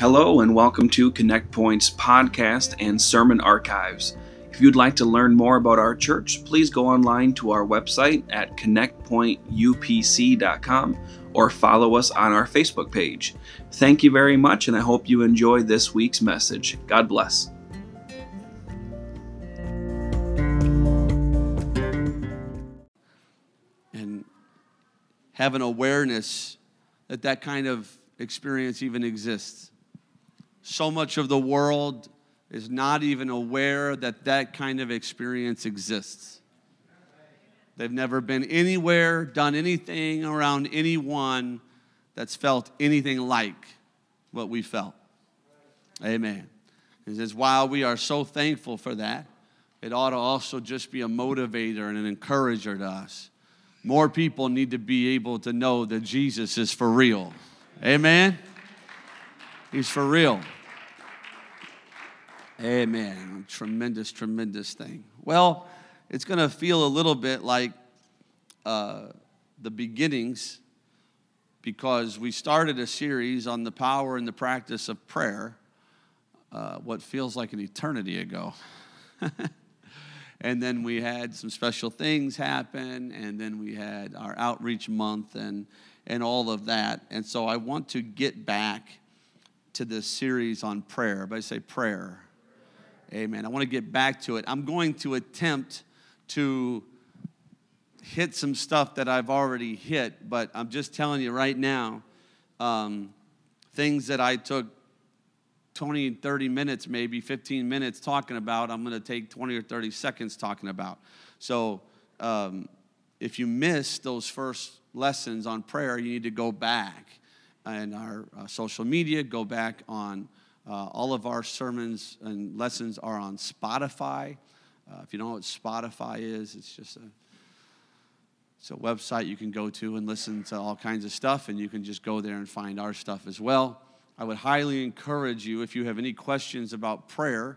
Hello, and welcome to Connect Point's podcast and sermon archives. If you'd like to learn more about our church, please go online to our website at connectpointupc.com or follow us on our Facebook page. Thank you very much, and I hope you enjoy this week's message. God bless. and have an awareness that that kind of experience even exists. So much of the world is not even aware that that kind of experience exists. They've never been anywhere, done anything around anyone that's felt anything like what we felt. Amen. He says, while we are so thankful for that, it ought to also just be a motivator and an encourager to us. More people need to be able to know that Jesus is for real. Amen. He's for real. Amen. Tremendous, tremendous thing. Well, it's going to feel a little bit like uh, the beginnings because we started a series on the power and the practice of prayer, uh, what feels like an eternity ago. and then we had some special things happen, and then we had our outreach month and, and all of that. And so I want to get back to this series on prayer. I say prayer. Amen. I want to get back to it. I'm going to attempt to hit some stuff that I've already hit, but I'm just telling you right now, um, things that I took 20, 30 minutes, maybe 15 minutes talking about, I'm going to take 20 or 30 seconds talking about. So um, if you missed those first lessons on prayer, you need to go back in our uh, social media, go back on uh, all of our sermons and lessons are on Spotify. Uh, if you don't know what Spotify is, it's just a it's a website you can go to and listen to all kinds of stuff, and you can just go there and find our stuff as well. I would highly encourage you if you have any questions about prayer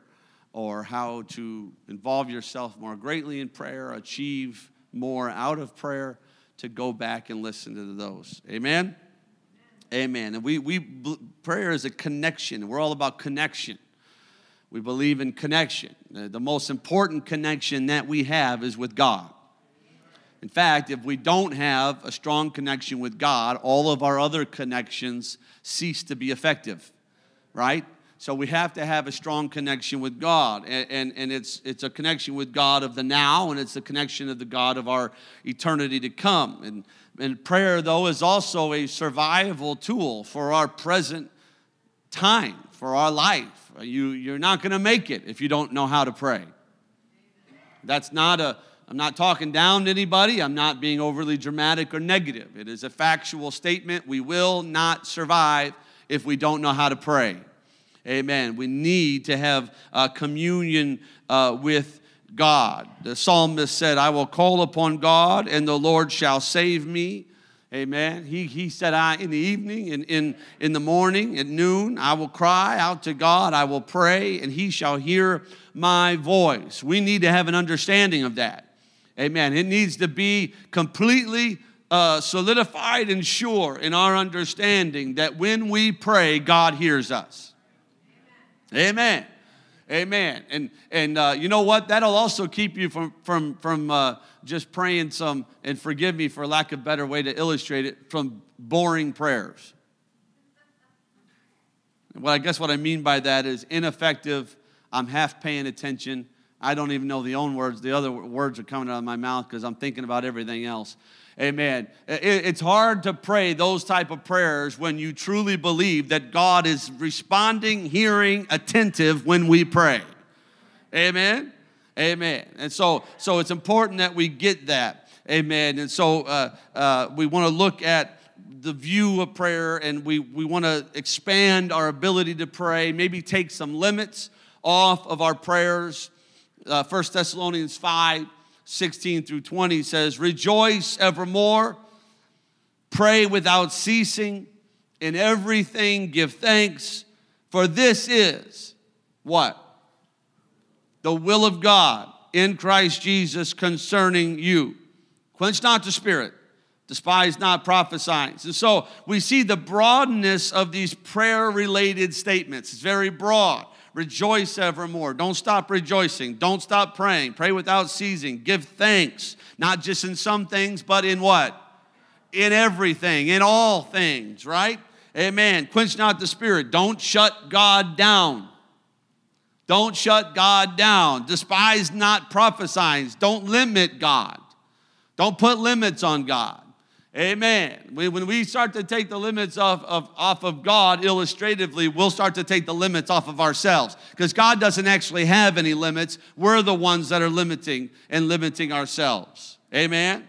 or how to involve yourself more greatly in prayer, achieve more out of prayer, to go back and listen to those. Amen. Amen. And we, we prayer is a connection. We're all about connection. We believe in connection. The most important connection that we have is with God. In fact, if we don't have a strong connection with God, all of our other connections cease to be effective, right? So we have to have a strong connection with God. And, and, and, it's, it's a connection with God of the now, and it's a connection of the God of our eternity to come. And, and prayer, though, is also a survival tool for our present time, for our life. You, you're not going to make it if you don't know how to pray. That's not a, I'm not talking down to anybody. I'm not being overly dramatic or negative. It is a factual statement. We will not survive if we don't know how to pray. Amen. We need to have uh, communion uh, with God. The psalmist said, I will call upon God and the Lord shall save me. Amen. He, he said, I in the evening and in, in the morning at noon, I will cry out to God, I will pray, and he shall hear my voice. We need to have an understanding of that. Amen. It needs to be completely uh, solidified and sure in our understanding that when we pray, God hears us. Amen. Amen. And and uh, you know what? That'll also keep you from from from uh, just praying some. And forgive me for lack of better way to illustrate it from boring prayers. Well, I guess what I mean by that is ineffective. I'm half paying attention. I don't even know the own words. The other words are coming out of my mouth because I'm thinking about everything else. Amen. It's hard to pray those type of prayers when you truly believe that God is responding, hearing, attentive when we pray. Amen. Amen. And so, so it's important that we get that. Amen. And so uh, uh, we want to look at the view of prayer and we, we want to expand our ability to pray, maybe take some limits off of our prayers. Uh, 1 Thessalonians 5 16 through 20 says, Rejoice evermore, pray without ceasing, in everything give thanks, for this is what? The will of God in Christ Jesus concerning you. Quench not the spirit, Despise not prophesying. And so we see the broadness of these prayer related statements. It's very broad. Rejoice evermore. Don't stop rejoicing. Don't stop praying. Pray without ceasing. Give thanks, not just in some things, but in what? In everything, in all things, right? Amen. Quench not the spirit. Don't shut God down. Don't shut God down. Despise not prophesying. Don't limit God. Don't put limits on God. Amen. When we start to take the limits off of, off of God illustratively, we'll start to take the limits off of ourselves because God doesn't actually have any limits. We're the ones that are limiting and limiting ourselves. Amen.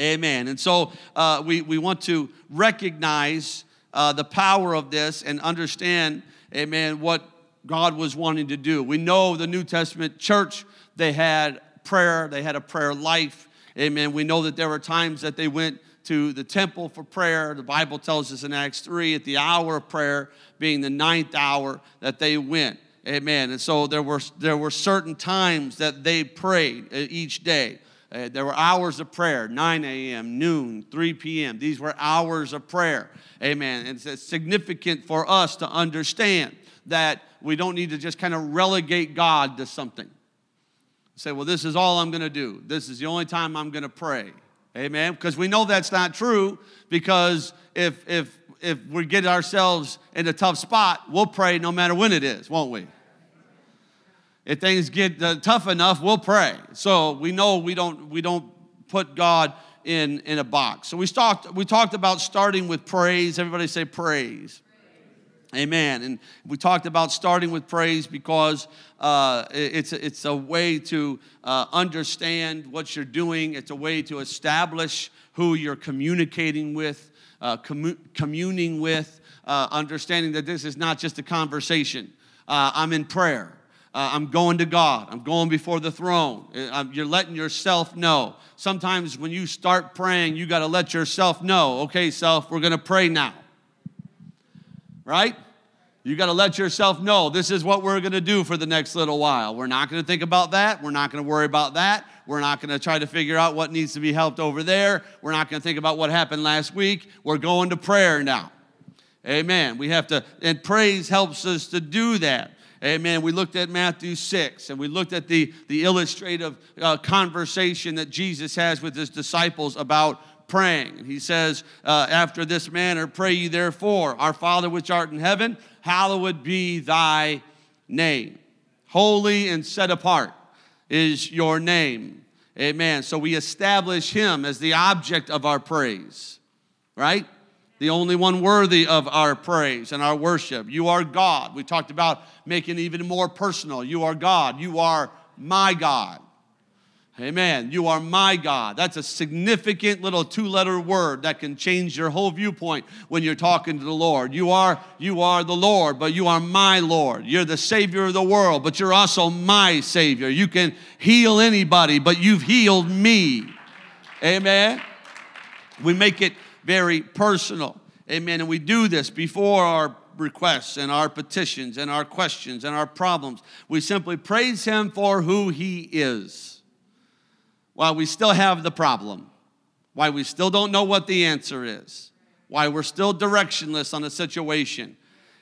Amen. And so uh, we, we want to recognize uh, the power of this and understand, amen, what God was wanting to do. We know the New Testament church, they had prayer, they had a prayer life. Amen. We know that there were times that they went to the temple for prayer. The Bible tells us in Acts 3 at the hour of prayer, being the ninth hour, that they went. Amen. And so there were, there were certain times that they prayed uh, each day. Uh, there were hours of prayer 9 a.m., noon, 3 p.m. These were hours of prayer. Amen. And it's significant for us to understand that we don't need to just kind of relegate God to something. Say, well, this is all I'm going to do. This is the only time I'm going to pray. Amen. Because we know that's not true. Because if if if we get ourselves in a tough spot, we'll pray no matter when it is, won't we? If things get uh, tough enough, we'll pray. So we know we don't we don't put God in in a box. So we talked we talked about starting with praise. Everybody say praise. Amen. And we talked about starting with praise because uh, it's, it's a way to uh, understand what you're doing, it's a way to establish who you're communicating with, uh, commu- communing with, uh, understanding that this is not just a conversation. Uh, I'm in prayer. Uh, I'm going to God. I'm going before the throne. You're letting yourself know. Sometimes when you start praying, you got to let yourself know, okay, self, we're going to pray now right? You got to let yourself know this is what we're going to do for the next little while. We're not going to think about that. We're not going to worry about that. We're not going to try to figure out what needs to be helped over there. We're not going to think about what happened last week. We're going to prayer now. Amen. We have to, and praise helps us to do that. Amen. We looked at Matthew 6 and we looked at the, the illustrative uh, conversation that Jesus has with his disciples about praying. He says, uh, After this manner, pray ye therefore, Our Father which art in heaven, hallowed be thy name. Holy and set apart is your name. Amen. So we establish him as the object of our praise, right? The only one worthy of our praise and our worship. You are God. We talked about making it even more personal. You are God. You are my God. Amen. You are my God. That's a significant little two-letter word that can change your whole viewpoint when you're talking to the Lord. You are you are the Lord, but you are my Lord. You're the savior of the world, but you're also my savior. You can heal anybody, but you've healed me. Amen. We make it very personal. Amen. And we do this before our requests and our petitions and our questions and our problems. We simply praise him for who he is why we still have the problem, why we still don't know what the answer is, why we're still directionless on a situation.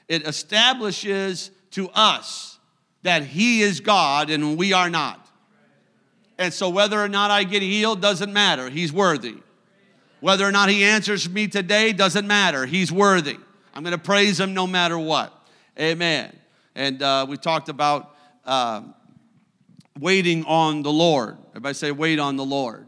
It establishes to us that He is God and we are not. And so, whether or not I get healed doesn't matter. He's worthy. Whether or not He answers me today doesn't matter. He's worthy. I'm going to praise Him no matter what. Amen. And uh, we talked about. Uh, waiting on the Lord. Everybody say, wait on the Lord.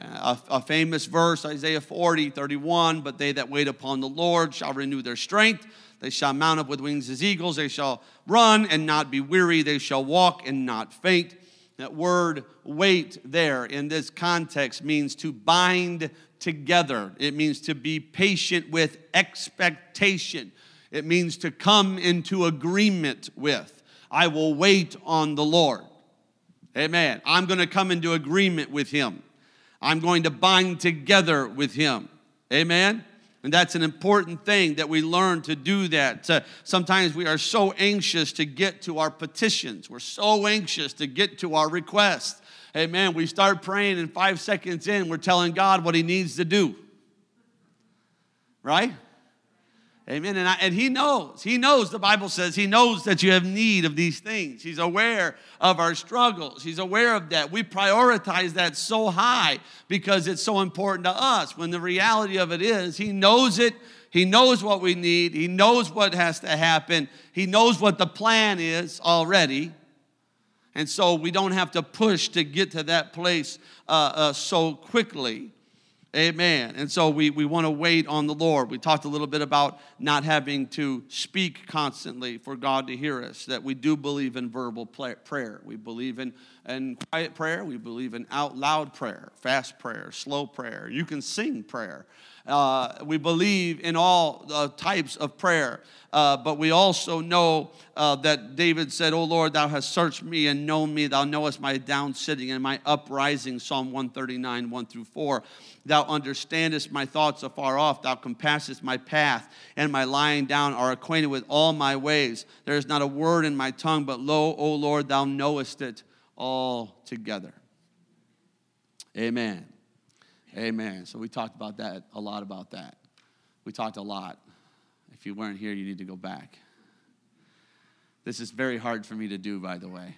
A, a, famous verse, Isaiah 40, 31, but they that wait upon the Lord shall renew their strength. They shall mount up with wings as eagles. They shall run and not be weary. They shall walk and not faint. That word wait there in this context means to bind together. It means to be patient with expectation. It means to come into agreement with. I will wait on the Lord. Amen. I'm going to come into agreement with him. I'm going to bind together with him. Amen. And that's an important thing that we learn to do that. Uh, sometimes we are so anxious to get to our petitions. We're so anxious to get to our requests. Amen. We start praying, and five seconds in, we're telling God what He needs to do. Right? Amen. And, I, and he knows, he knows, the Bible says, he knows that you have need of these things. He's aware of our struggles. He's aware of that. We prioritize that so high because it's so important to us. When the reality of it is, he knows it. He knows what we need. He knows what has to happen. He knows what the plan is already. And so we don't have to push to get to that place uh, uh, so quickly. Amen. And so we, we want to wait on the Lord. We talked a little bit about not having to speak constantly for God to hear us, that we do believe in verbal prayer. We believe in, in quiet prayer. We believe in out loud prayer, fast prayer, slow prayer. You can sing prayer. Uh, we believe in all uh, types of prayer. Uh, but we also know uh, that David said, O Lord, thou hast searched me and known me. Thou knowest my down sitting and my uprising. Psalm 139, 1 through 4. Thou understandest my thoughts afar off. Thou compassest my path and my lying down are acquainted with all my ways. There is not a word in my tongue, but lo, O Lord, thou knowest it all together. Amen. Amen. So we talked about that, a lot about that. We talked a lot if you weren't here, you need to go back. This is very hard for me to do, by the way.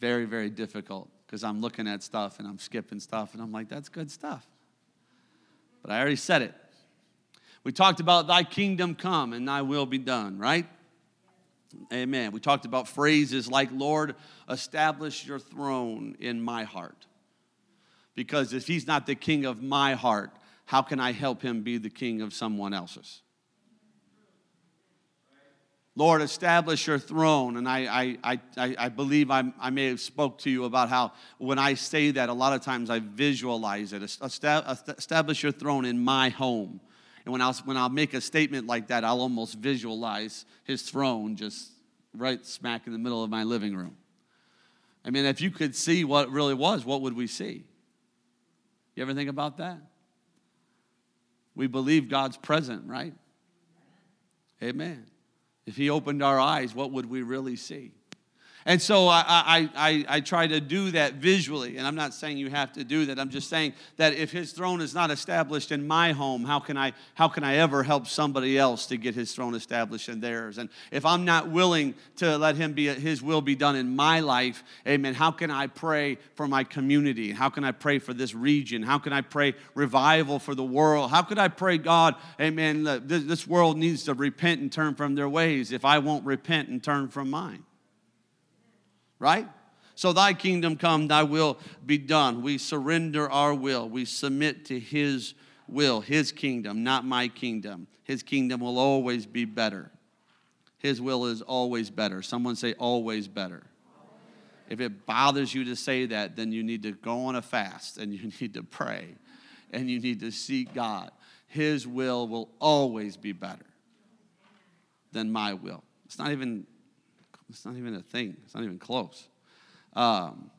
Very, very difficult because I'm looking at stuff and I'm skipping stuff and I'm like, that's good stuff. But I already said it. We talked about thy kingdom come and thy will be done, right? Amen. We talked about phrases like, Lord, establish your throne in my heart. Because if he's not the king of my heart, how can I help him be the king of someone else's? Lord, establish your throne. And I, I, I, I believe i I may have spoke to you about how when I say that, a lot of times I visualize it. Establish your throne in my home. And when I'll, when I'll make a statement like that, I'll almost visualize his throne just right smack in the middle of my living room. I mean, if you could see what it really was, what would we see? You ever think about that? We believe God's present, right? Amen. If He opened our eyes, what would we really see? And so I, I, I, I, try to do that visually. And I'm not saying you have to do that. I'm just saying that if his throne is not established in my home, how can I, how can I ever help somebody else to get his throne established in theirs? And if I'm not willing to let him be, his will be done in my life, amen, how can I pray for my community? How can I pray for this region? How can I pray revival for the world? How could I pray, God, amen, this world needs to repent and turn from their ways if I won't repent and turn from mine? Right? So, thy kingdom come, thy will be done. We surrender our will, we submit to his will, his kingdom, not my kingdom. His kingdom will always be better. His will is always better. Someone say, always better. If it bothers you to say that, then you need to go on a fast and you need to pray and you need to seek God. His will will always be better than my will. It's not even it's not even a thing. It's not even close. Um,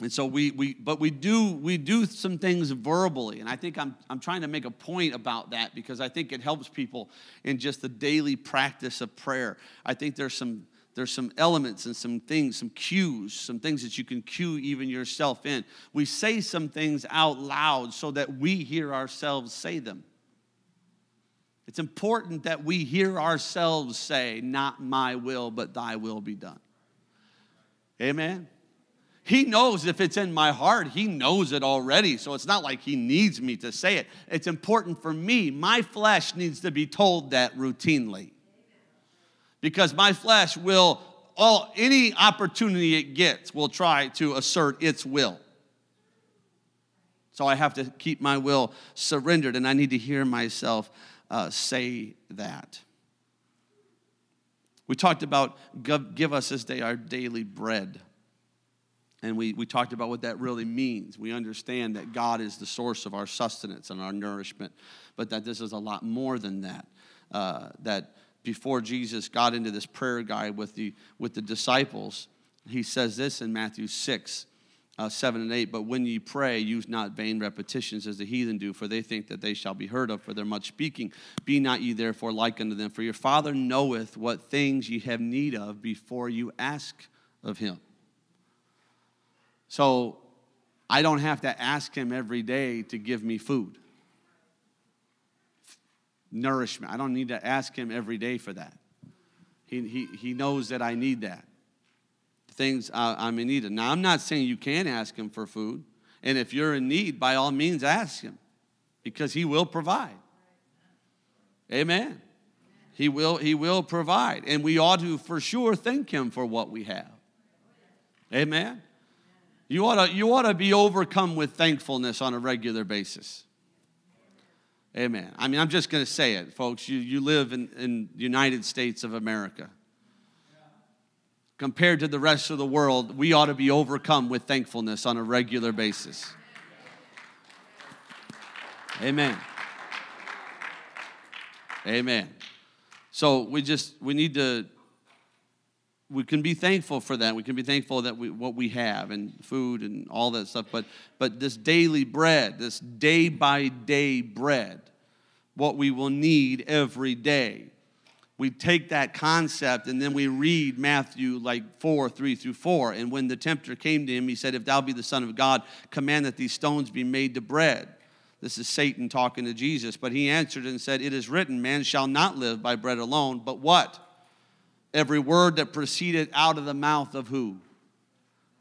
and so we, we but we do we do some things verbally and i think I'm, I'm trying to make a point about that because i think it helps people in just the daily practice of prayer i think there's some there's some elements and some things some cues some things that you can cue even yourself in we say some things out loud so that we hear ourselves say them it's important that we hear ourselves say, Not my will, but thy will be done. Amen. He knows if it's in my heart, he knows it already. So it's not like he needs me to say it. It's important for me. My flesh needs to be told that routinely. Because my flesh will, all any opportunity it gets, will try to assert its will. So I have to keep my will surrendered and I need to hear myself uh, say that. We talked about give us this day our daily bread. And we, we talked about what that really means. We understand that God is the source of our sustenance and our nourishment, but that this is a lot more than that. Uh, that before Jesus got into this prayer guide with the, with the disciples, he says this in Matthew 6 uh, 7 and 8. But when ye pray, use not vain repetitions as the heathen do, for they think that they shall be heard of for their much speaking. Be not ye therefore like unto them, for your Father knoweth what things ye have need of before you ask of him. So I don't have to ask him every day to give me food, nourishment. I don't need to ask him every day for that. He, he, he knows that I need that. Things I'm in need of. Now, I'm not saying you can't ask him for food. And if you're in need, by all means, ask him because he will provide. Amen. He will, he will provide. And we ought to for sure thank him for what we have. Amen. You ought to, you ought to be overcome with thankfulness on a regular basis. Amen. I mean, I'm just going to say it, folks. You, you live in, in the United States of America. Compared to the rest of the world, we ought to be overcome with thankfulness on a regular basis. Amen. Amen. So we just we need to we can be thankful for that. We can be thankful that we, what we have and food and all that stuff. But but this daily bread, this day by day bread, what we will need every day. We take that concept and then we read Matthew like 4, 3 through 4. And when the tempter came to him, he said, If thou be the Son of God, command that these stones be made to bread. This is Satan talking to Jesus. But he answered and said, It is written, Man shall not live by bread alone, but what? Every word that proceeded out of the mouth of who?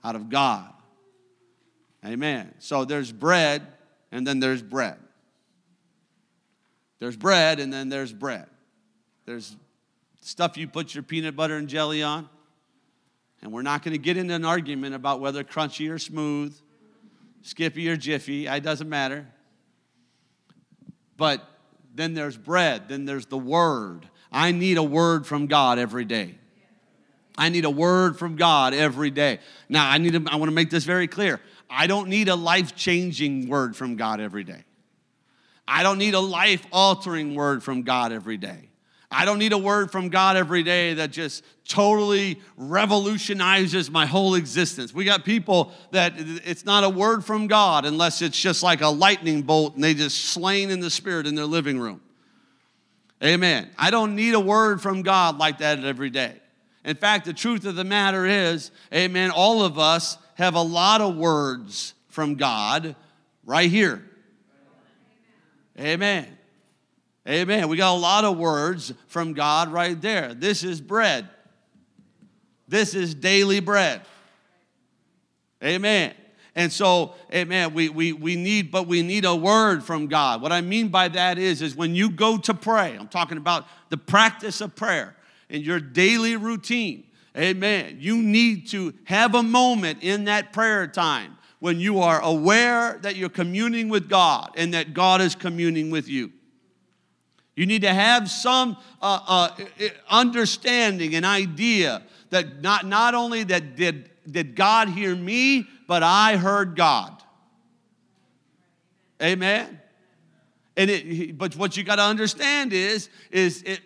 Out of God. Amen. So there's bread, and then there's bread. There's bread, and then there's bread. There's stuff you put your peanut butter and jelly on. And we're not going to get into an argument about whether crunchy or smooth, skippy or jiffy. It doesn't matter. But then there's bread, then there's the word. I need a word from God every day. I need a word from God every day. Now, I need to, I want to make this very clear. I don't need a life-changing word from God every day. I don't need a life-altering word from God every day. I don't need a word from God every day that just totally revolutionizes my whole existence. We got people that it's not a word from God unless it's just like a lightning bolt and they just slain in the spirit in their living room. Amen. I don't need a word from God like that every day. In fact, the truth of the matter is, amen, all of us have a lot of words from God right here. Amen. Amen. We got a lot of words from God right there. This is bread. This is daily bread. Amen. And so, amen, we, we, we need, but we need a word from God. What I mean by that is, is when you go to pray, I'm talking about the practice of prayer in your daily routine. Amen. You need to have a moment in that prayer time when you are aware that you're communing with God and that God is communing with you. You need to have some uh, uh, understanding and idea that not, not only that did, did God hear me, but I heard God. Amen. And it, but what you got to understand is, is it,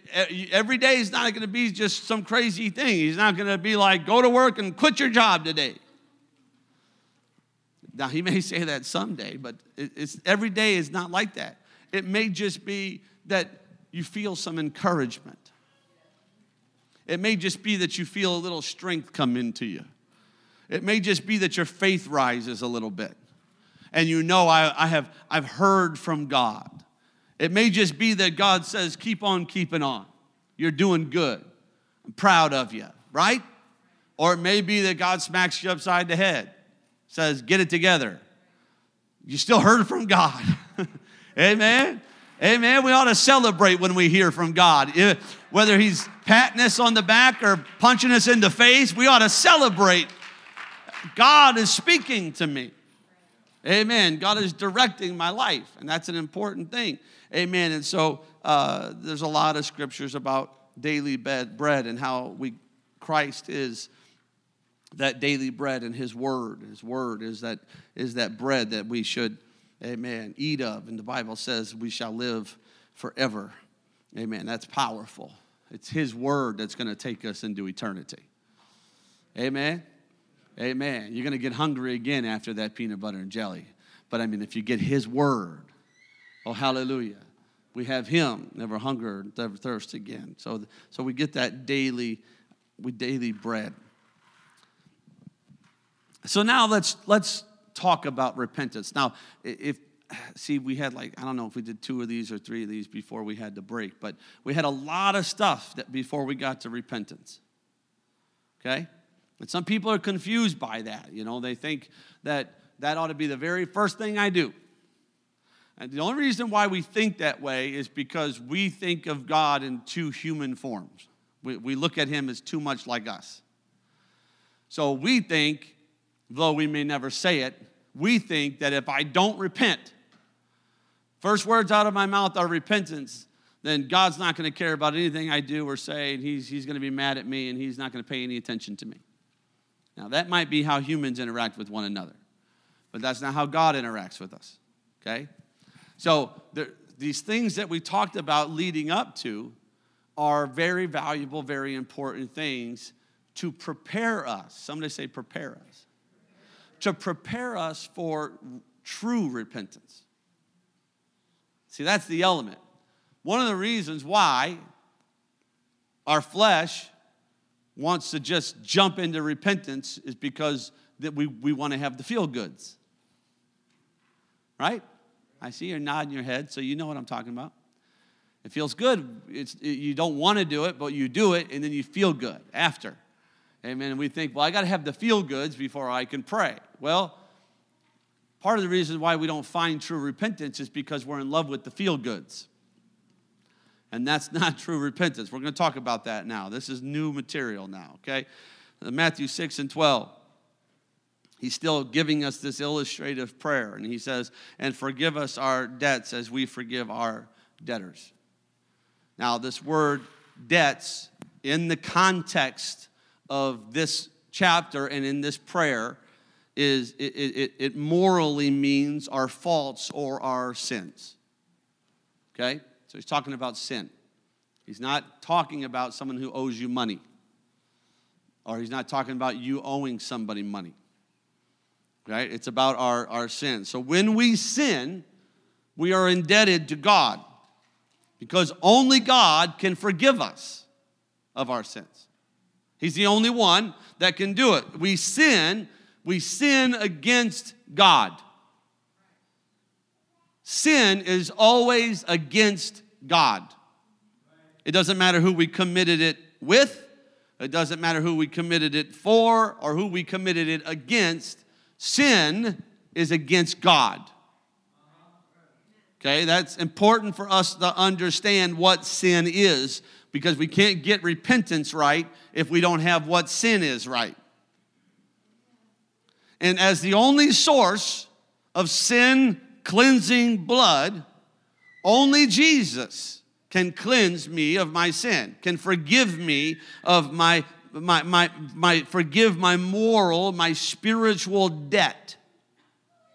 every day is not going to be just some crazy thing. He's not going to be like, go to work and quit your job today. Now he may say that someday, but it's every day is not like that. It may just be that you feel some encouragement. It may just be that you feel a little strength come into you. It may just be that your faith rises a little bit. And you know, I, I have, I've heard from God. It may just be that God says, keep on keeping on. You're doing good. I'm proud of you, right? Or it may be that God smacks you upside the head, says, get it together. You still heard from God. Amen. Amen. We ought to celebrate when we hear from God. Whether He's patting us on the back or punching us in the face, we ought to celebrate. God is speaking to me. Amen. God is directing my life, and that's an important thing. Amen. And so uh, there's a lot of scriptures about daily bread and how we Christ is that daily bread and His Word. His Word is that is that bread that we should amen, eat of. And the Bible says we shall live forever. Amen. That's powerful. It's His word that's going to take us into eternity. Amen. Amen. You're going to get hungry again after that peanut butter and jelly. But I mean, if you get His word, oh, hallelujah. We have Him, never hunger, never thirst again. So, so we get that daily, we daily bread. So now let's let's talk about repentance. Now, if see, we had like I don't know if we did too of these or three of these before we had to break, but we had a lot of stuff that before we got to repentance. Okay, and some people are confused by that. You know, they think that that ought to be the very first thing I do. And the only reason why we think that way is because we think of God in two human forms. We, we look at him as too much like us. So we think, though we may never say it, we think that if I don't repent, first words out of my mouth are repentance, then God's not going to care about anything I do or say, and he's, he's going to be mad at me, and he's not going to pay any attention to me. Now, that might be how humans interact with one another, but that's not how God interacts with us, okay? So, there, these things that we talked about leading up to are very valuable, very important things to prepare us. Somebody say, prepare us. To prepare us for true repentance. See, that's the element. One of the reasons why our flesh wants to just jump into repentance is because that we, we want to have the feel goods. Right? I see you're nodding your head, so you know what I'm talking about. It feels good. It's, it, you don't want to do it, but you do it, and then you feel good after. Amen. And we think, well, I got to have the feel goods before I can pray. Well, part of the reason why we don't find true repentance is because we're in love with the feel goods. And that's not true repentance. We're going to talk about that now. This is new material now, okay? Uh, Matthew 6 and 12. He's still giving us this illustrative prayer, and he says, And forgive us our debts as we forgive our debtors. Now, this word debts, in the context of this chapter and in this prayer, is it, it, it morally means our faults or our sins. Okay? So he's talking about sin. He's not talking about someone who owes you money, or he's not talking about you owing somebody money. Right? It's about our, our sin. So when we sin, we are indebted to God because only God can forgive us of our sins. He's the only one that can do it. We sin, we sin against God. Sin is always against God. It doesn't matter who we committed it with, it doesn't matter who we committed it for or who we committed it against. Sin is against God. Okay, that's important for us to understand what sin is because we can't get repentance right if we don't have what sin is right. And as the only source of sin cleansing blood, only Jesus can cleanse me of my sin, can forgive me of my, my, my, my forgive my moral, my spiritual debt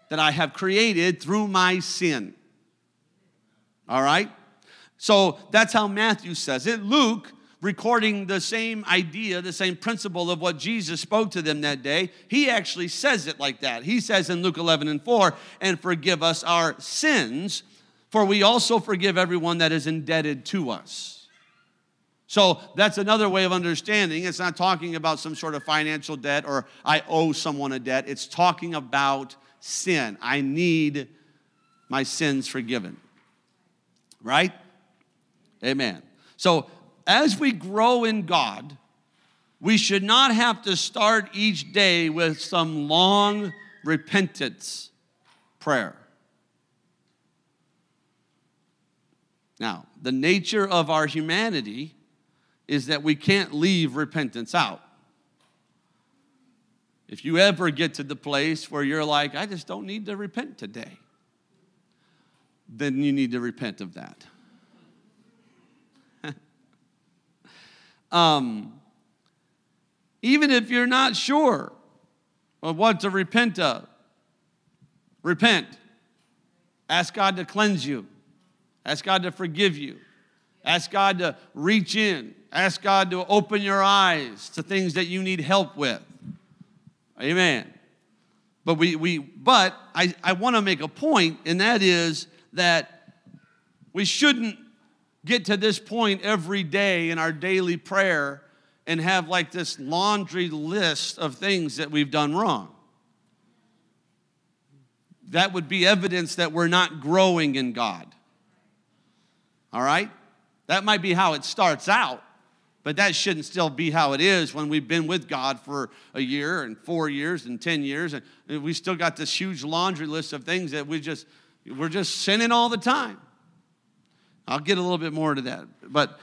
that I have created through my sin. All right? So that's how Matthew says it. Luke, recording the same idea, the same principle of what Jesus spoke to them that day, he actually says it like that. He says in Luke 11 and 4, and forgive us our sins, for we also forgive everyone that is indebted to us. So that's another way of understanding. It's not talking about some sort of financial debt or I owe someone a debt. It's talking about sin. I need my sins forgiven right? Amen. So, as we grow in God, we should not have to start each day with some long repentance prayer. Now, the nature of our humanity is that we can't leave repentance out. If you ever get to the place where you're like, I just don't need to repent today, then you need to repent of that. Um, even if you're not sure of what to repent of, repent. Ask God to cleanse you. Ask God to forgive you. Ask God to reach in. Ask God to open your eyes to things that you need help with. Amen. But we, we but I, I want to make a point, and that is that we shouldn't get to this point every day in our daily prayer and have like this laundry list of things that we've done wrong. that would be evidence that we're not growing in God. All right? That might be how it starts out, but that shouldn't still be how it is when we've been with God for a year and four years and 10 years, and we still got this huge laundry list of things that we just, we're just sinning all the time. I'll get a little bit more to that. But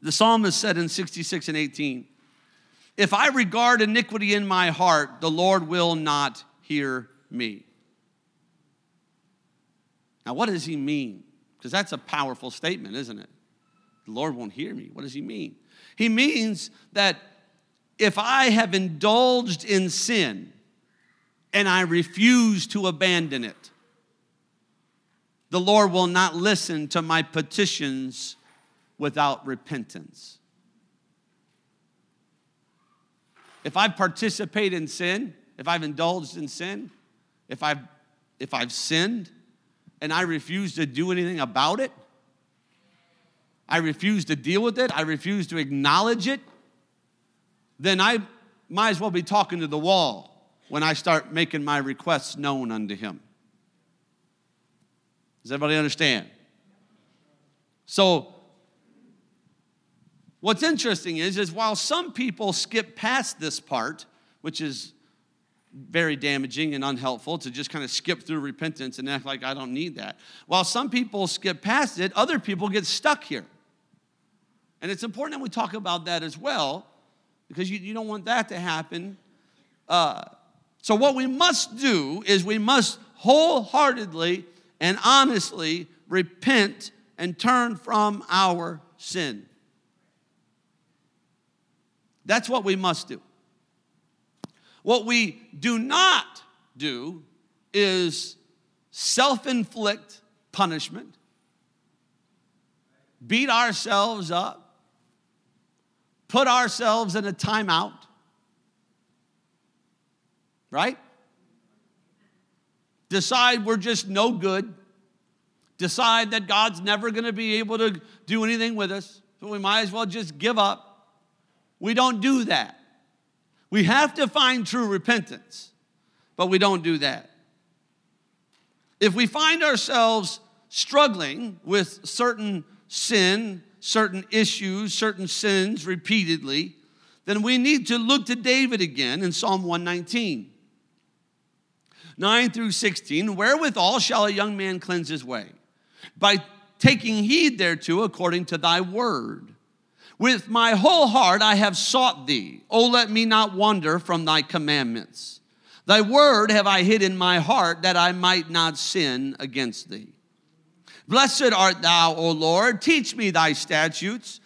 the psalmist said in 66 and 18, If I regard iniquity in my heart, the Lord will not hear me. Now, what does he mean? Because that's a powerful statement, isn't it? The Lord won't hear me. What does he mean? He means that if I have indulged in sin and I refuse to abandon it, the Lord will not listen to my petitions without repentance. If I participate in sin, if I've indulged in sin, if I've, if I've sinned and I refuse to do anything about it, I refuse to deal with it, I refuse to acknowledge it, then I might as well be talking to the wall when I start making my requests known unto Him. Does everybody understand? So, what's interesting is, is while some people skip past this part, which is very damaging and unhelpful to just kind of skip through repentance and act like I don't need that. While some people skip past it, other people get stuck here. And it's important that we talk about that as well, because you, you don't want that to happen. Uh, so, what we must do is we must wholeheartedly and honestly repent and turn from our sin. That's what we must do. What we do not do is self inflict punishment, beat ourselves up, put ourselves in a timeout, right? Decide we're just no good, decide that God's never going to be able to do anything with us, so we might as well just give up. We don't do that. We have to find true repentance, but we don't do that. If we find ourselves struggling with certain sin, certain issues, certain sins repeatedly, then we need to look to David again in Psalm 119. 9 through 16, wherewithal shall a young man cleanse his way? By taking heed thereto according to thy word. With my whole heart I have sought thee. O let me not wander from thy commandments. Thy word have I hid in my heart that I might not sin against thee. Blessed art thou, O Lord. Teach me thy statutes.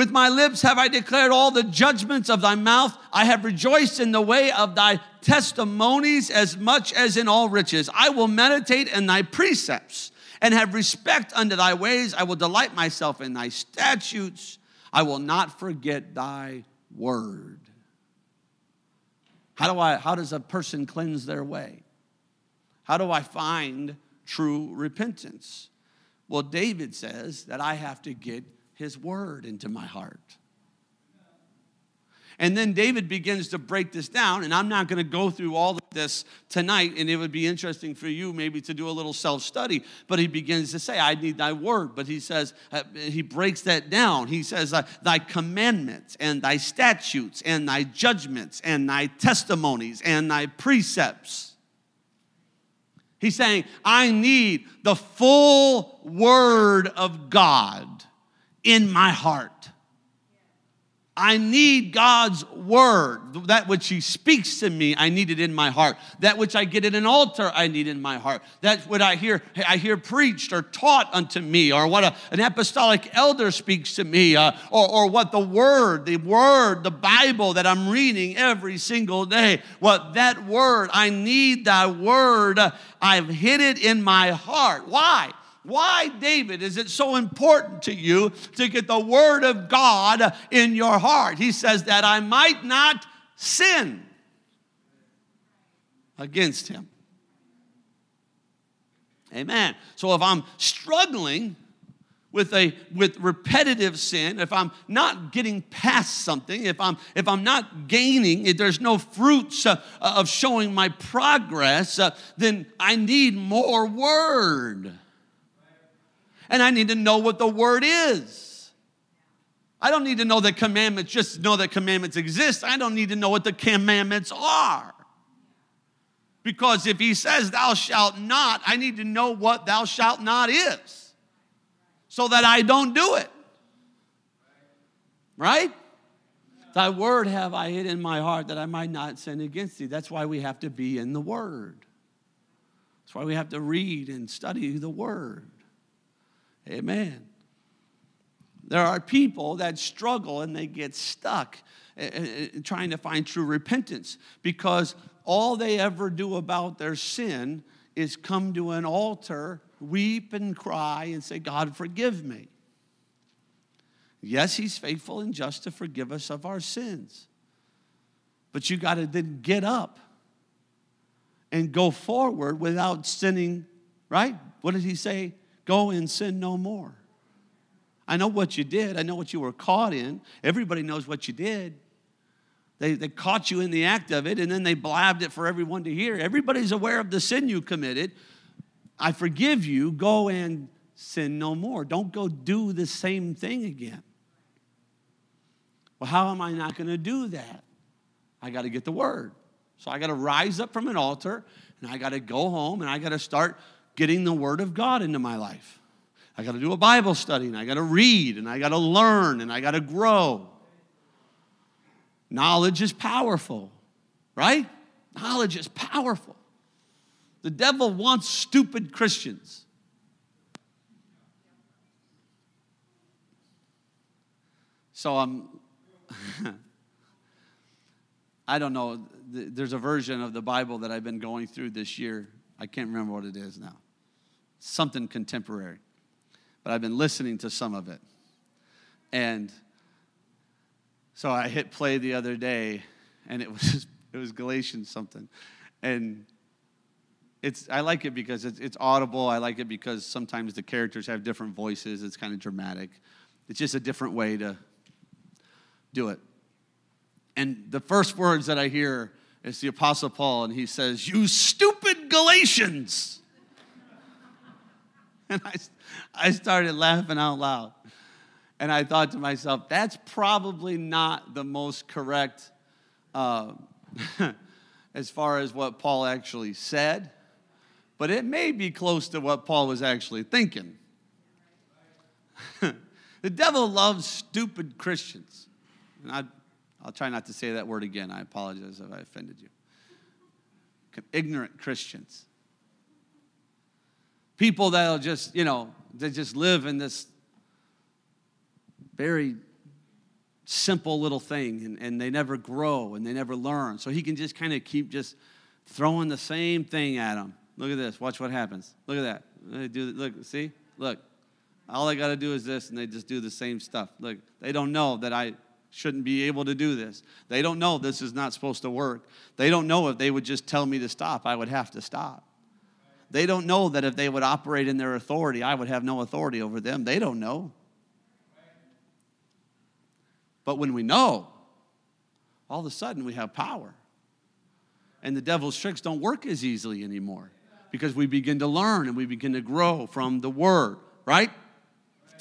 With my lips have I declared all the judgments of thy mouth. I have rejoiced in the way of thy testimonies as much as in all riches. I will meditate in thy precepts and have respect unto thy ways. I will delight myself in thy statutes. I will not forget thy word. How do I how does a person cleanse their way? How do I find true repentance? Well, David says that I have to get his word into my heart. And then David begins to break this down, and I'm not going to go through all of this tonight, and it would be interesting for you maybe to do a little self study. But he begins to say, I need thy word. But he says, uh, he breaks that down. He says, uh, Thy commandments, and thy statutes, and thy judgments, and thy testimonies, and thy precepts. He's saying, I need the full word of God in my heart. I need God's word. That which He speaks to me, I need it in my heart. That which I get at an altar, I need in my heart. That's what I hear, I hear preached or taught unto me, or what a, an apostolic elder speaks to me, uh, or, or what the word, the word, the Bible that I'm reading every single day. What that word, I need that word. I've hid it in my heart. Why? Why, David, is it so important to you to get the word of God in your heart? He says that I might not sin against him. Amen. So if I'm struggling with a with repetitive sin if i'm not getting past something if i'm if i'm not gaining if there's no fruits uh, of showing my progress uh, then i need more word and i need to know what the word is i don't need to know the commandments just know that commandments exist i don't need to know what the commandments are because if he says thou shalt not i need to know what thou shalt not is so that I don't do it. Right? Thy word have I hid in my heart that I might not sin against thee. That's why we have to be in the word. That's why we have to read and study the word. Amen. There are people that struggle and they get stuck eh, eh, eh, trying to find true repentance because all they ever do about their sin is come to an altar weep and cry and say, God, forgive me. Yes, He's faithful and just to forgive us of our sins. But you got to then get up and go forward without sinning, right? What did He say? Go and sin no more. I know what you did, I know what you were caught in. Everybody knows what you did. They, they caught you in the act of it and then they blabbed it for everyone to hear. Everybody's aware of the sin you committed, I forgive you, go and sin no more. Don't go do the same thing again. Well, how am I not going to do that? I got to get the word. So I got to rise up from an altar and I got to go home and I got to start getting the word of God into my life. I got to do a Bible study and I got to read and I got to learn and I got to grow. Knowledge is powerful, right? Knowledge is powerful. The devil wants stupid Christians. So I'm, um, I don't know. There's a version of the Bible that I've been going through this year. I can't remember what it is now. Something contemporary. But I've been listening to some of it. And so I hit play the other day, and it was it was Galatians something. And it's I like it because it's, it's audible. I like it because sometimes the characters have different voices. It's kind of dramatic. It's just a different way to do it. And the first words that I hear is the Apostle Paul, and he says, "You stupid Galatians." and I, I started laughing out loud. And I thought to myself, that's probably not the most correct uh, as far as what Paul actually said but it may be close to what Paul was actually thinking. the devil loves stupid Christians. And I, I'll try not to say that word again. I apologize if I offended you. Ignorant Christians. People that'll just, you know, they just live in this very simple little thing and, and they never grow and they never learn. So he can just kind of keep just throwing the same thing at them Look at this. Watch what happens. Look at that. They do. Look. See. Look. All I got to do is this, and they just do the same stuff. Look. They don't know that I shouldn't be able to do this. They don't know this is not supposed to work. They don't know if they would just tell me to stop, I would have to stop. They don't know that if they would operate in their authority, I would have no authority over them. They don't know. But when we know, all of a sudden we have power. And the devil's tricks don't work as easily anymore because we begin to learn and we begin to grow from the word, right?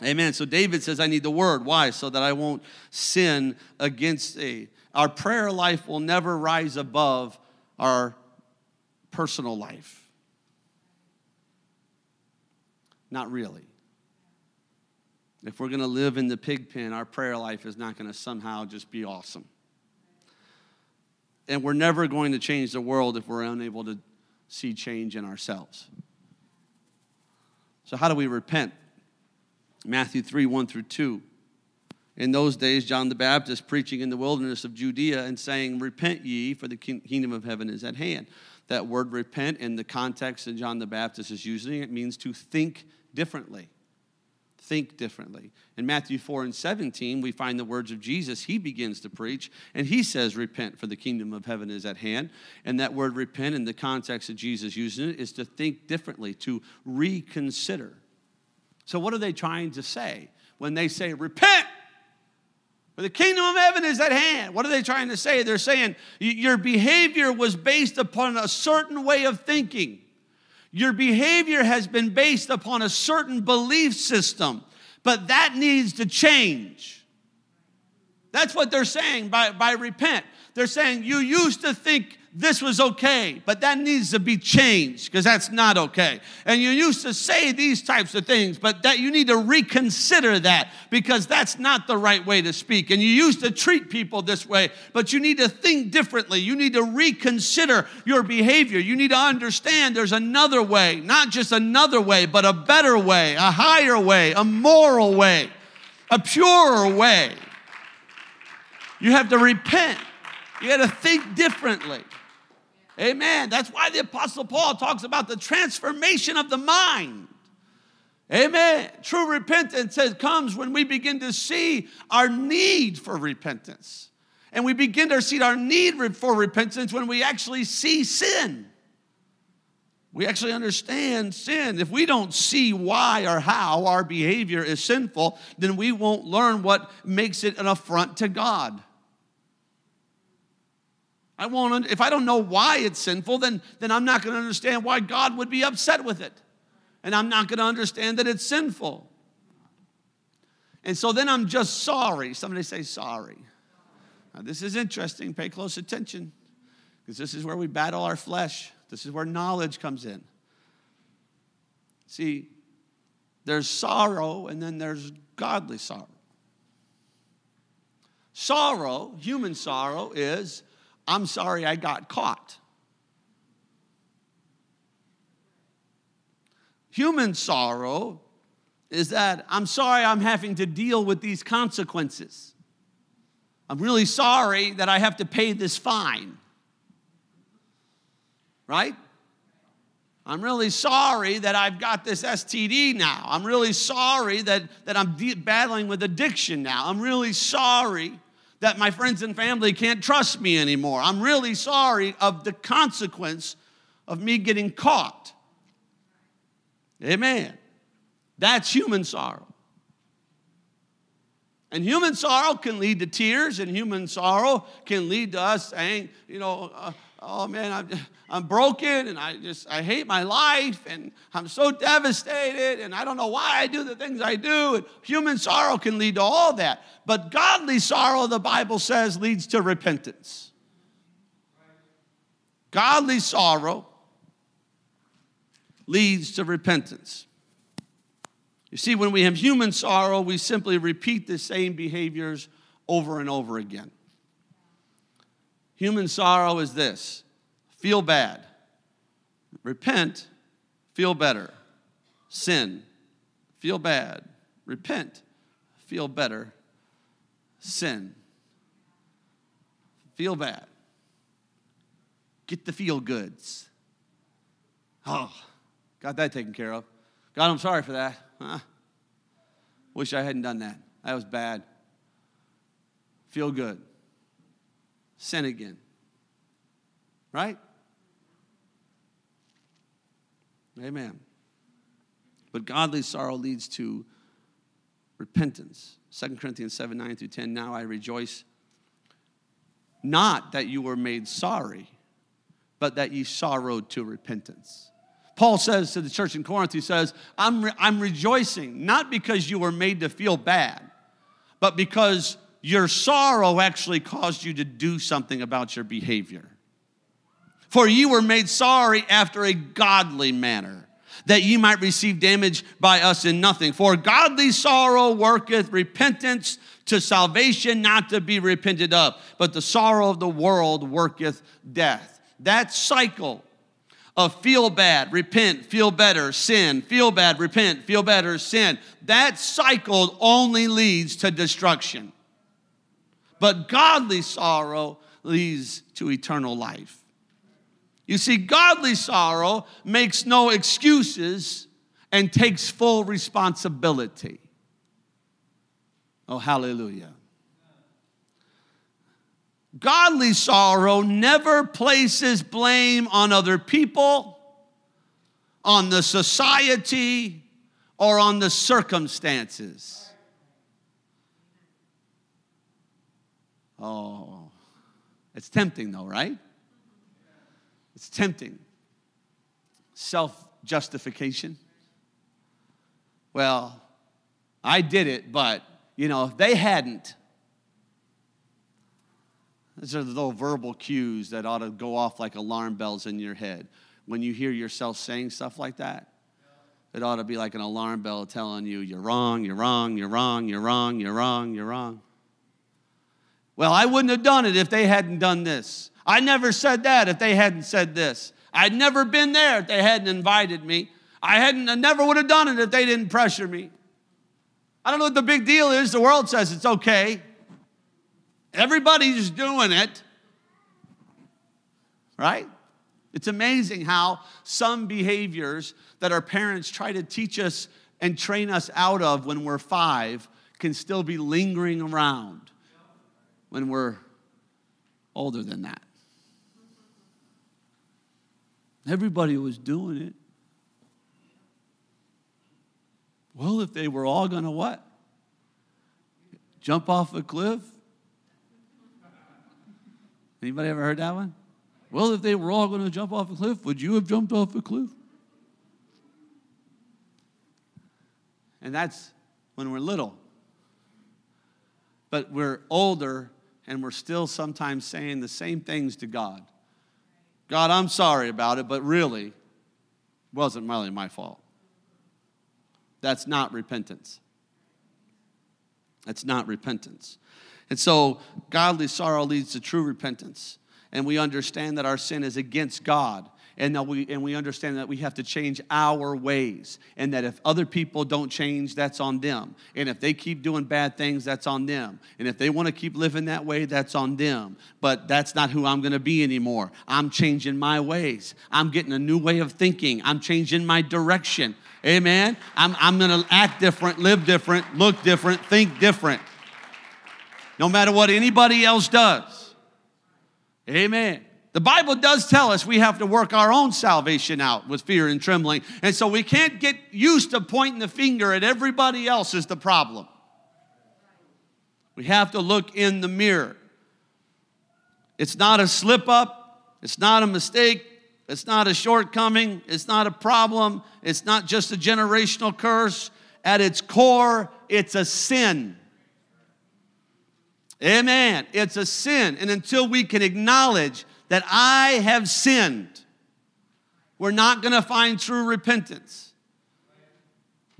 Amen. So David says, I need the word. Why? So that I won't sin against thee. Our prayer life will never rise above our personal life. Not really. If we're going to live in the pig pen, our prayer life is not going to somehow just be awesome. And we're never going to change the world if we're unable to see change in ourselves. So, how do we repent? Matthew 3 1 through 2. In those days, John the Baptist preaching in the wilderness of Judea and saying, Repent ye, for the kingdom of heaven is at hand. That word repent, in the context that John the Baptist is using, it means to think differently think differently. In Matthew 4 and 17, we find the words of Jesus. He begins to preach, and he says, Repent, for the kingdom of heaven is at hand. And that word repent, in the context of Jesus using it, is to think differently, to reconsider. So, what are they trying to say when they say, repent? For the kingdom of heaven is at hand. What are they trying to say? They're saying your behavior was based upon a certain way of thinking. Your behavior has been based upon a certain belief system, but that needs to change. That's what they're saying by, by repent. They're saying you used to think this was okay, but that needs to be changed because that's not okay. And you used to say these types of things, but that you need to reconsider that because that's not the right way to speak. And you used to treat people this way, but you need to think differently. You need to reconsider your behavior. You need to understand there's another way, not just another way, but a better way, a higher way, a moral way, a purer way. You have to repent. You got to think differently. Amen. That's why the Apostle Paul talks about the transformation of the mind. Amen. True repentance comes when we begin to see our need for repentance. And we begin to see our need for repentance when we actually see sin. We actually understand sin. If we don't see why or how our behavior is sinful, then we won't learn what makes it an affront to God. I won't, if I don't know why it's sinful, then, then I'm not going to understand why God would be upset with it. And I'm not going to understand that it's sinful. And so then I'm just sorry. Somebody say sorry. Now, this is interesting. Pay close attention because this is where we battle our flesh. This is where knowledge comes in. See, there's sorrow and then there's godly sorrow. Sorrow, human sorrow, is I'm sorry I got caught. Human sorrow is that I'm sorry I'm having to deal with these consequences. I'm really sorry that I have to pay this fine. Right? I'm really sorry that I've got this STD now. I'm really sorry that, that I'm de- battling with addiction now. I'm really sorry that my friends and family can't trust me anymore. I'm really sorry of the consequence of me getting caught. Amen. That's human sorrow. And human sorrow can lead to tears, and human sorrow can lead to us saying, you know, uh, oh man, I'm, I'm broken and I just, I hate my life and I'm so devastated and I don't know why I do the things I do. And human sorrow can lead to all that. But godly sorrow, the Bible says, leads to repentance. Godly sorrow leads to repentance. You see, when we have human sorrow, we simply repeat the same behaviors over and over again. Human sorrow is this feel bad, repent, feel better, sin, feel bad, repent, feel better, sin, feel bad, get the feel goods. Oh, got that taken care of. God, I'm sorry for that. Huh? Wish I hadn't done that. That was bad. Feel good sin again. Right? Amen. But godly sorrow leads to repentance. 2 Corinthians 7 9 through 10. Now I rejoice not that you were made sorry, but that ye sorrowed to repentance. Paul says to the church in Corinth, he says, I'm, re- I'm rejoicing not because you were made to feel bad, but because your sorrow actually caused you to do something about your behavior. For you were made sorry after a godly manner, that ye might receive damage by us in nothing. For godly sorrow worketh repentance to salvation, not to be repented of, but the sorrow of the world worketh death. That cycle of feel bad, repent, feel better, sin, feel bad, repent, feel better, sin, that cycle only leads to destruction but godly sorrow leads to eternal life. You see, godly sorrow makes no excuses and takes full responsibility. Oh, hallelujah. Godly sorrow never places blame on other people, on the society, or on the circumstances. Oh, it's tempting though, right? It's tempting. Self justification. Well, I did it, but, you know, if they hadn't, these are the little verbal cues that ought to go off like alarm bells in your head. When you hear yourself saying stuff like that, it ought to be like an alarm bell telling you, you're wrong, you're wrong, you're wrong, you're wrong, you're wrong, you're wrong. Well, I wouldn't have done it if they hadn't done this. I never said that if they hadn't said this. I'd never been there if they hadn't invited me. I hadn't I never would have done it if they didn't pressure me. I don't know what the big deal is. The world says it's okay. Everybody's doing it. Right? It's amazing how some behaviors that our parents try to teach us and train us out of when we're five can still be lingering around when we're older than that. Everybody was doing it. Well, if they were all going to what? Jump off a cliff? Anybody ever heard that one? Well, if they were all going to jump off a cliff, would you have jumped off a cliff? And that's when we're little. But we're older and we're still sometimes saying the same things to God. God, I'm sorry about it, but really, it wasn't really my fault. That's not repentance. That's not repentance. And so, godly sorrow leads to true repentance. And we understand that our sin is against God. And, that we, and we understand that we have to change our ways. And that if other people don't change, that's on them. And if they keep doing bad things, that's on them. And if they want to keep living that way, that's on them. But that's not who I'm going to be anymore. I'm changing my ways. I'm getting a new way of thinking. I'm changing my direction. Amen. I'm, I'm going to act different, live different, look different, think different. No matter what anybody else does. Amen. The Bible does tell us we have to work our own salvation out with fear and trembling. And so we can't get used to pointing the finger at everybody else as the problem. We have to look in the mirror. It's not a slip up, it's not a mistake, it's not a shortcoming. It's not a problem. It's not just a generational curse. At its core, it's a sin. Amen. It's a sin. And until we can acknowledge that I have sinned, we're not going to find true repentance.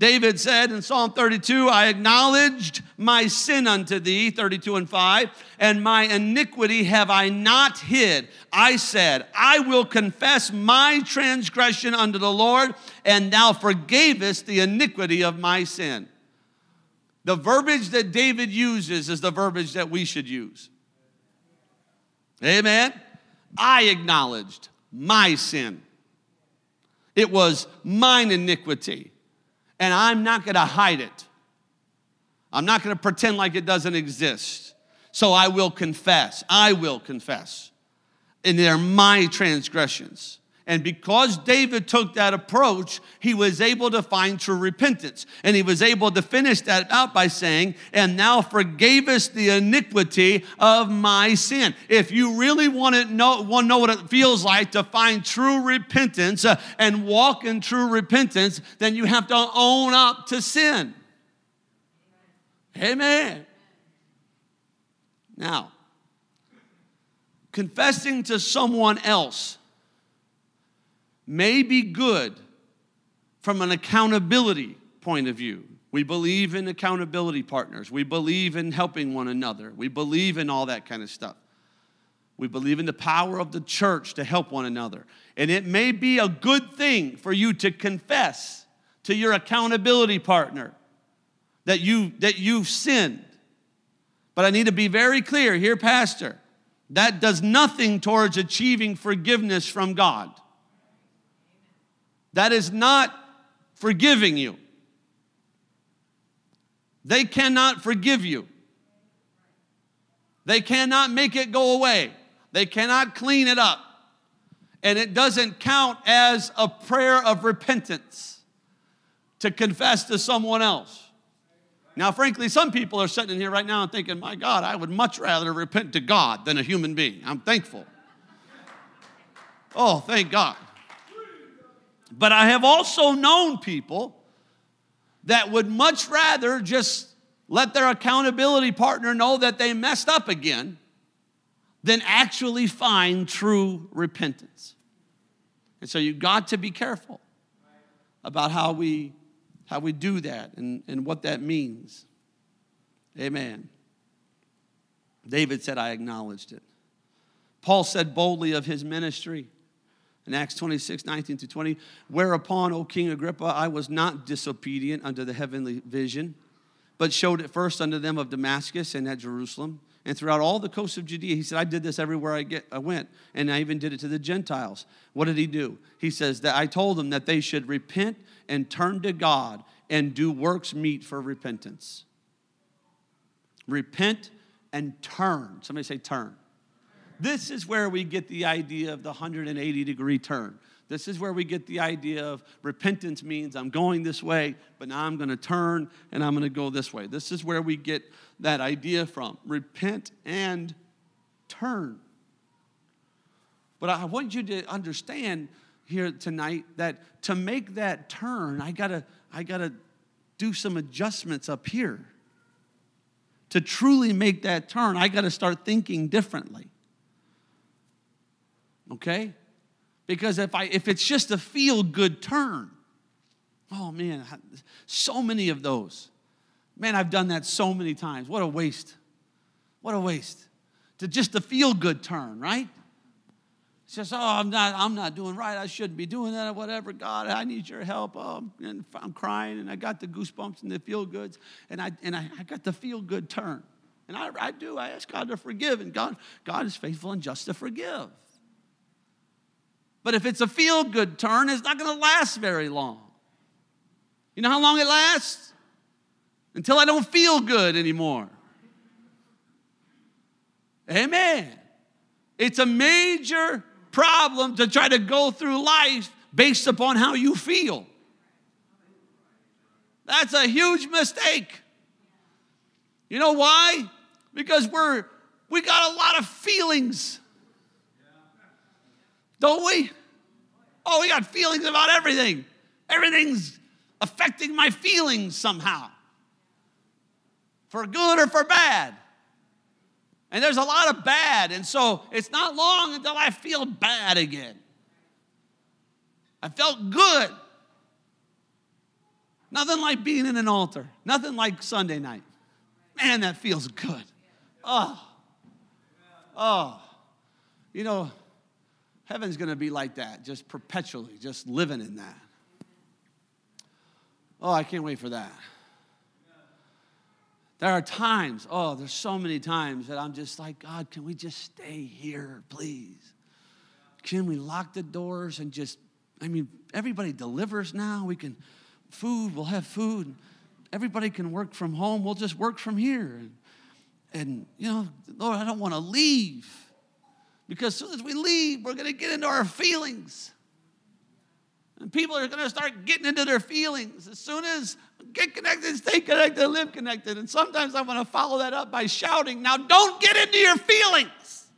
David said in Psalm 32, I acknowledged my sin unto thee, 32 and 5, and my iniquity have I not hid. I said, I will confess my transgression unto the Lord, and thou forgavest the iniquity of my sin. The verbiage that David uses is the verbiage that we should use. Amen. I acknowledged my sin. It was mine iniquity and I'm not gonna hide it. I'm not gonna pretend like it doesn't exist. So I will confess. I will confess. And they're my transgressions. And because David took that approach, he was able to find true repentance. And he was able to finish that out by saying, And now forgavest the iniquity of my sin. If you really want to know, want to know what it feels like to find true repentance uh, and walk in true repentance, then you have to own up to sin. Amen. Now, confessing to someone else may be good from an accountability point of view. We believe in accountability partners. We believe in helping one another. We believe in all that kind of stuff. We believe in the power of the church to help one another. And it may be a good thing for you to confess to your accountability partner that you that you've sinned. But I need to be very clear here, pastor. That does nothing towards achieving forgiveness from God. That is not forgiving you. They cannot forgive you. They cannot make it go away. They cannot clean it up. And it doesn't count as a prayer of repentance. to confess to someone else. Now, frankly, some people are sitting in here right now and thinking, my God, I would much rather repent to God than a human being. I'm thankful. Oh, thank God. But I have also known people that would much rather just let their accountability partner know that they messed up again than actually find true repentance. And so you've got to be careful about how we how we do that and, and what that means. Amen. David said, I acknowledged it. Paul said boldly of his ministry in Acts 26, 19 to 20, whereupon, O King Agrippa, I was not disobedient unto the heavenly vision, but showed it first unto them of Damascus and at Jerusalem and throughout all the coasts of Judea. He said, I did this everywhere I, get, I went, and I even did it to the Gentiles. What did he do? He says that I told them that they should repent and turn to God and do works meet for repentance. Repent and turn. Somebody say turn. This is where we get the idea of the 180 degree turn. This is where we get the idea of repentance means I'm going this way, but now I'm going to turn and I'm going to go this way. This is where we get that idea from. Repent and turn. But I want you to understand here tonight that to make that turn, I gotta, I gotta do some adjustments up here. To truly make that turn, I gotta start thinking differently. Okay? Because if I if it's just a feel good turn, oh man, so many of those. Man, I've done that so many times. What a waste. What a waste. To just a feel good turn, right? It's just, oh, I'm not, I'm not doing right. I shouldn't be doing that or whatever. God, I need your help. Oh, and I'm crying and I got the goosebumps and the feel goods. And I and I, I got the feel good turn. And I, I do. I ask God to forgive. And God, God is faithful and just to forgive. But if it's a feel good turn, it's not going to last very long. You know how long it lasts? Until I don't feel good anymore. Amen. It's a major problem to try to go through life based upon how you feel. That's a huge mistake. You know why? Because we're we got a lot of feelings. Don't we? Oh, we got feelings about everything. Everything's affecting my feelings somehow. For good or for bad. And there's a lot of bad. And so it's not long until I feel bad again. I felt good. Nothing like being in an altar. Nothing like Sunday night. Man, that feels good. Oh. Oh. You know, heaven's going to be like that, just perpetually, just living in that. Oh, I can't wait for that. There are times, oh, there's so many times that I'm just like, God, can we just stay here, please? Can we lock the doors and just, I mean, everybody delivers now. We can, food, we'll have food. Everybody can work from home. We'll just work from here. And, and you know, Lord, I don't want to leave. Because as soon as we leave, we're going to get into our feelings. And people are going to start getting into their feelings. As soon as get connected, stay connected, live connected. And sometimes I want to follow that up by shouting, now don't get into your feelings.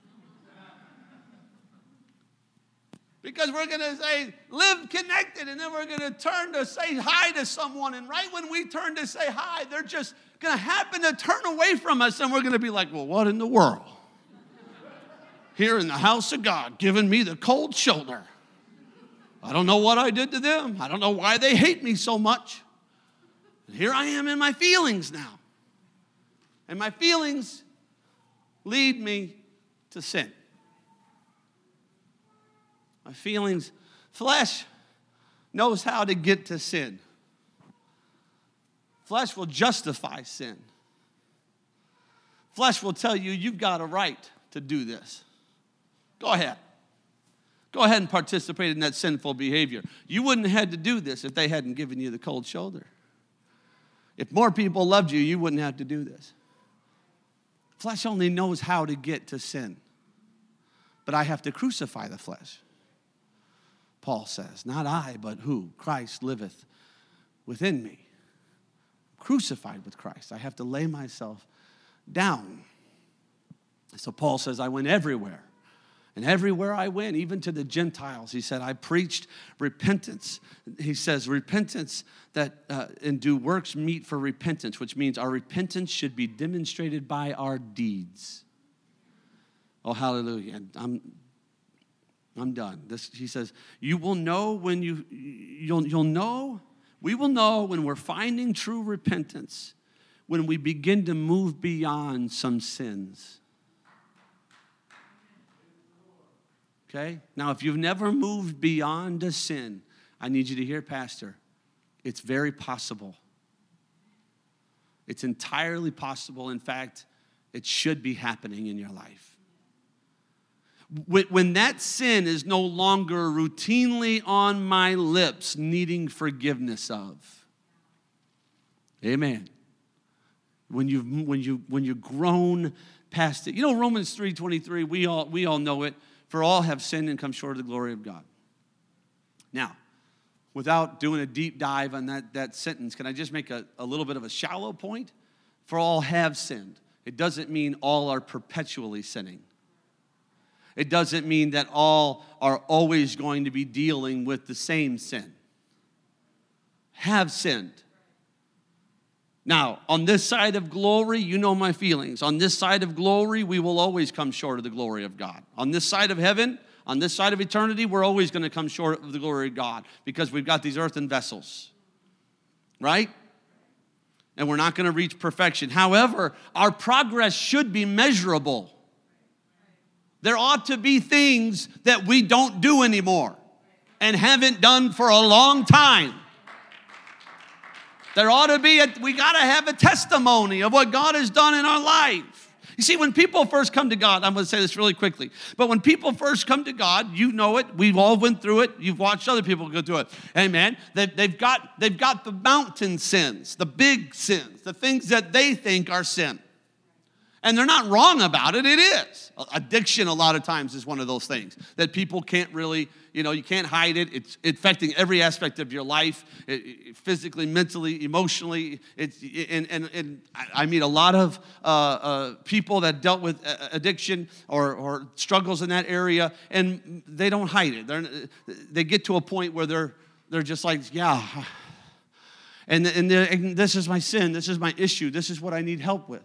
Because we're going to say, live connected, and then we're going to turn to say hi to someone. And right when we turn to say hi, they're just going to happen to turn away from us, and we're going to be like, well, what in the world? Here in the house of God, giving me the cold shoulder. I don't know what I did to them. I don't know why they hate me so much. And here I am in my feelings now. And my feelings lead me to sin. My feelings, flesh knows how to get to sin. Flesh will justify sin. Flesh will tell you, you've got a right to do this. Go ahead. Go ahead and participate in that sinful behavior. You wouldn't have had to do this if they hadn't given you the cold shoulder. If more people loved you, you wouldn't have to do this. Flesh only knows how to get to sin. But I have to crucify the flesh. Paul says, Not I, but who? Christ liveth within me. I'm crucified with Christ. I have to lay myself down. So Paul says, I went everywhere. And everywhere I went, even to the Gentiles, he said, I preached repentance. He says, repentance that uh, and do works meet for repentance, which means our repentance should be demonstrated by our deeds. Oh, hallelujah. I'm, I'm done. This, he says, you will know when you, you'll, you'll know, we will know when we're finding true repentance, when we begin to move beyond some sins. Okay? Now, if you've never moved beyond a sin, I need you to hear, Pastor, it's very possible. It's entirely possible. In fact, it should be happening in your life. When that sin is no longer routinely on my lips, needing forgiveness of. Amen. When you've, when you, when you've grown past it. You know, Romans 3.23, we all, we all know it. For all have sinned and come short of the glory of God. Now, without doing a deep dive on that, that sentence, can I just make a, a little bit of a shallow point? For all have sinned. It doesn't mean all are perpetually sinning. It doesn't mean that all are always going to be dealing with the same sin. Have sinned. Now, on this side of glory, you know my feelings. On this side of glory, we will always come short of the glory of God. On this side of heaven, on this side of eternity, we're always going to come short of the glory of God because we've got these earthen vessels, right? And we're not going to reach perfection. However, our progress should be measurable. There ought to be things that we don't do anymore and haven't done for a long time. There ought to be, a, we got to have a testimony of what God has done in our life. You see, when people first come to God, I'm going to say this really quickly, but when people first come to God, you know it. We've all went through it. You've watched other people go through it. Amen. They've, they've, got, they've got the mountain sins, the big sins, the things that they think are sin. And they're not wrong about it, it is. Addiction, a lot of times, is one of those things that people can't really, you know, you can't hide it. It's affecting every aspect of your life, it, it, physically, mentally, emotionally. It's, eh, and, and, and I meet a lot of uh, uh, people that dealt with addiction or, or struggles in that area, and they don't hide it. They're, they get to a point where they're, they're just like, yeah. And, and, and this is my sin, this is my issue, this is what I need help with.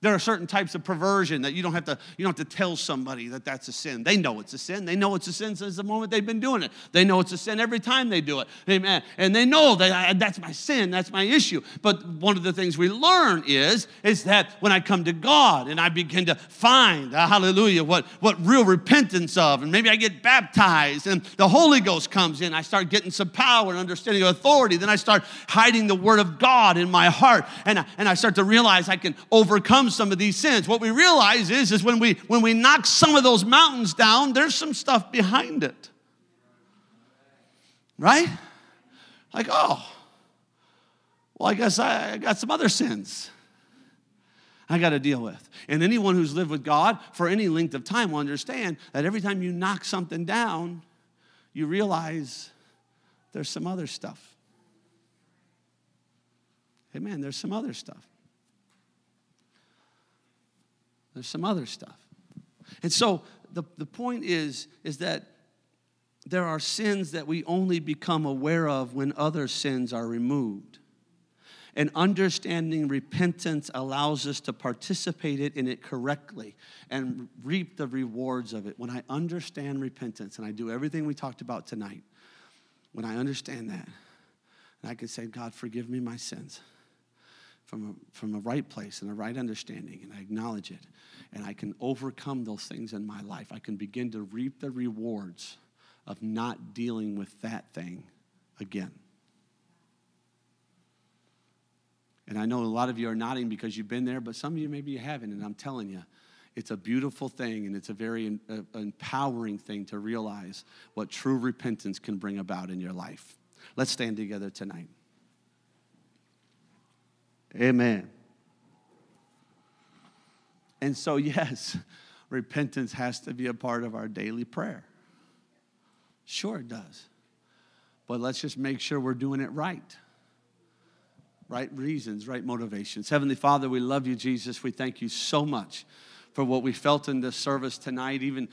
There are certain types of perversion that you don't have to you don't have to tell somebody that that's a sin. They know it's a sin. They know it's a sin since the moment they've been doing it. They know it's a sin every time they do it. Amen. And they know that that's my sin. That's my issue. But one of the things we learn is is that when I come to God and I begin to find uh, hallelujah what what real repentance of and maybe I get baptized and the Holy Ghost comes in. I start getting some power and understanding of authority. Then I start hiding the Word of God in my heart and and I start to realize I can overcome overcome some of these sins. What we realize is, is when we when we knock some of those mountains down, there's some stuff behind it. Right? Like, oh, well, I guess I, I got some other sins I got to deal with. And anyone who's lived with God for any length of time will understand that every time you knock something down, you realize there's some other stuff. Amen. There's some other stuff. There's some other stuff. And so the, the point is, is that there are sins that we only become aware of when other sins are removed. And understanding repentance allows us to participate in it correctly and reap the rewards of it. When I understand repentance, and I do everything we talked about tonight, when I understand that, and I can say, God, forgive me my sins from a, from a right place and a right understanding, and I acknowledge it, and I can overcome those things in my life. I can begin to reap the rewards of not dealing with that thing again. And I know a lot of you are nodding because you've been there, but some of you maybe you haven't, and I'm telling you, it's a beautiful thing and it's a very uh, empowering thing to realize what true repentance can bring about in your life. Let's stand together tonight. Amen. And so, yes, repentance has to be a part of our daily prayer. Sure, it does. But let's just make sure we're doing it right. right reasons, right motivations. Heavenly Father, we love you, Jesus. We thank you so much for what we felt in this service tonight, even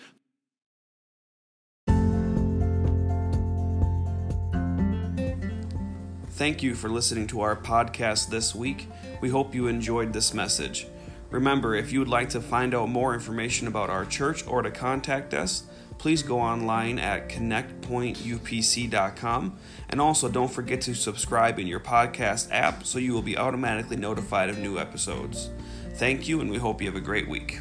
Thank you for listening to our podcast this week. We hope you enjoyed this message. Remember, if you would like to find out more information about our church or to contact us, please go online at connectpointupc.com. And also, don't forget to subscribe in your podcast app so you will be automatically notified of new episodes. Thank you, and we hope you have a great week.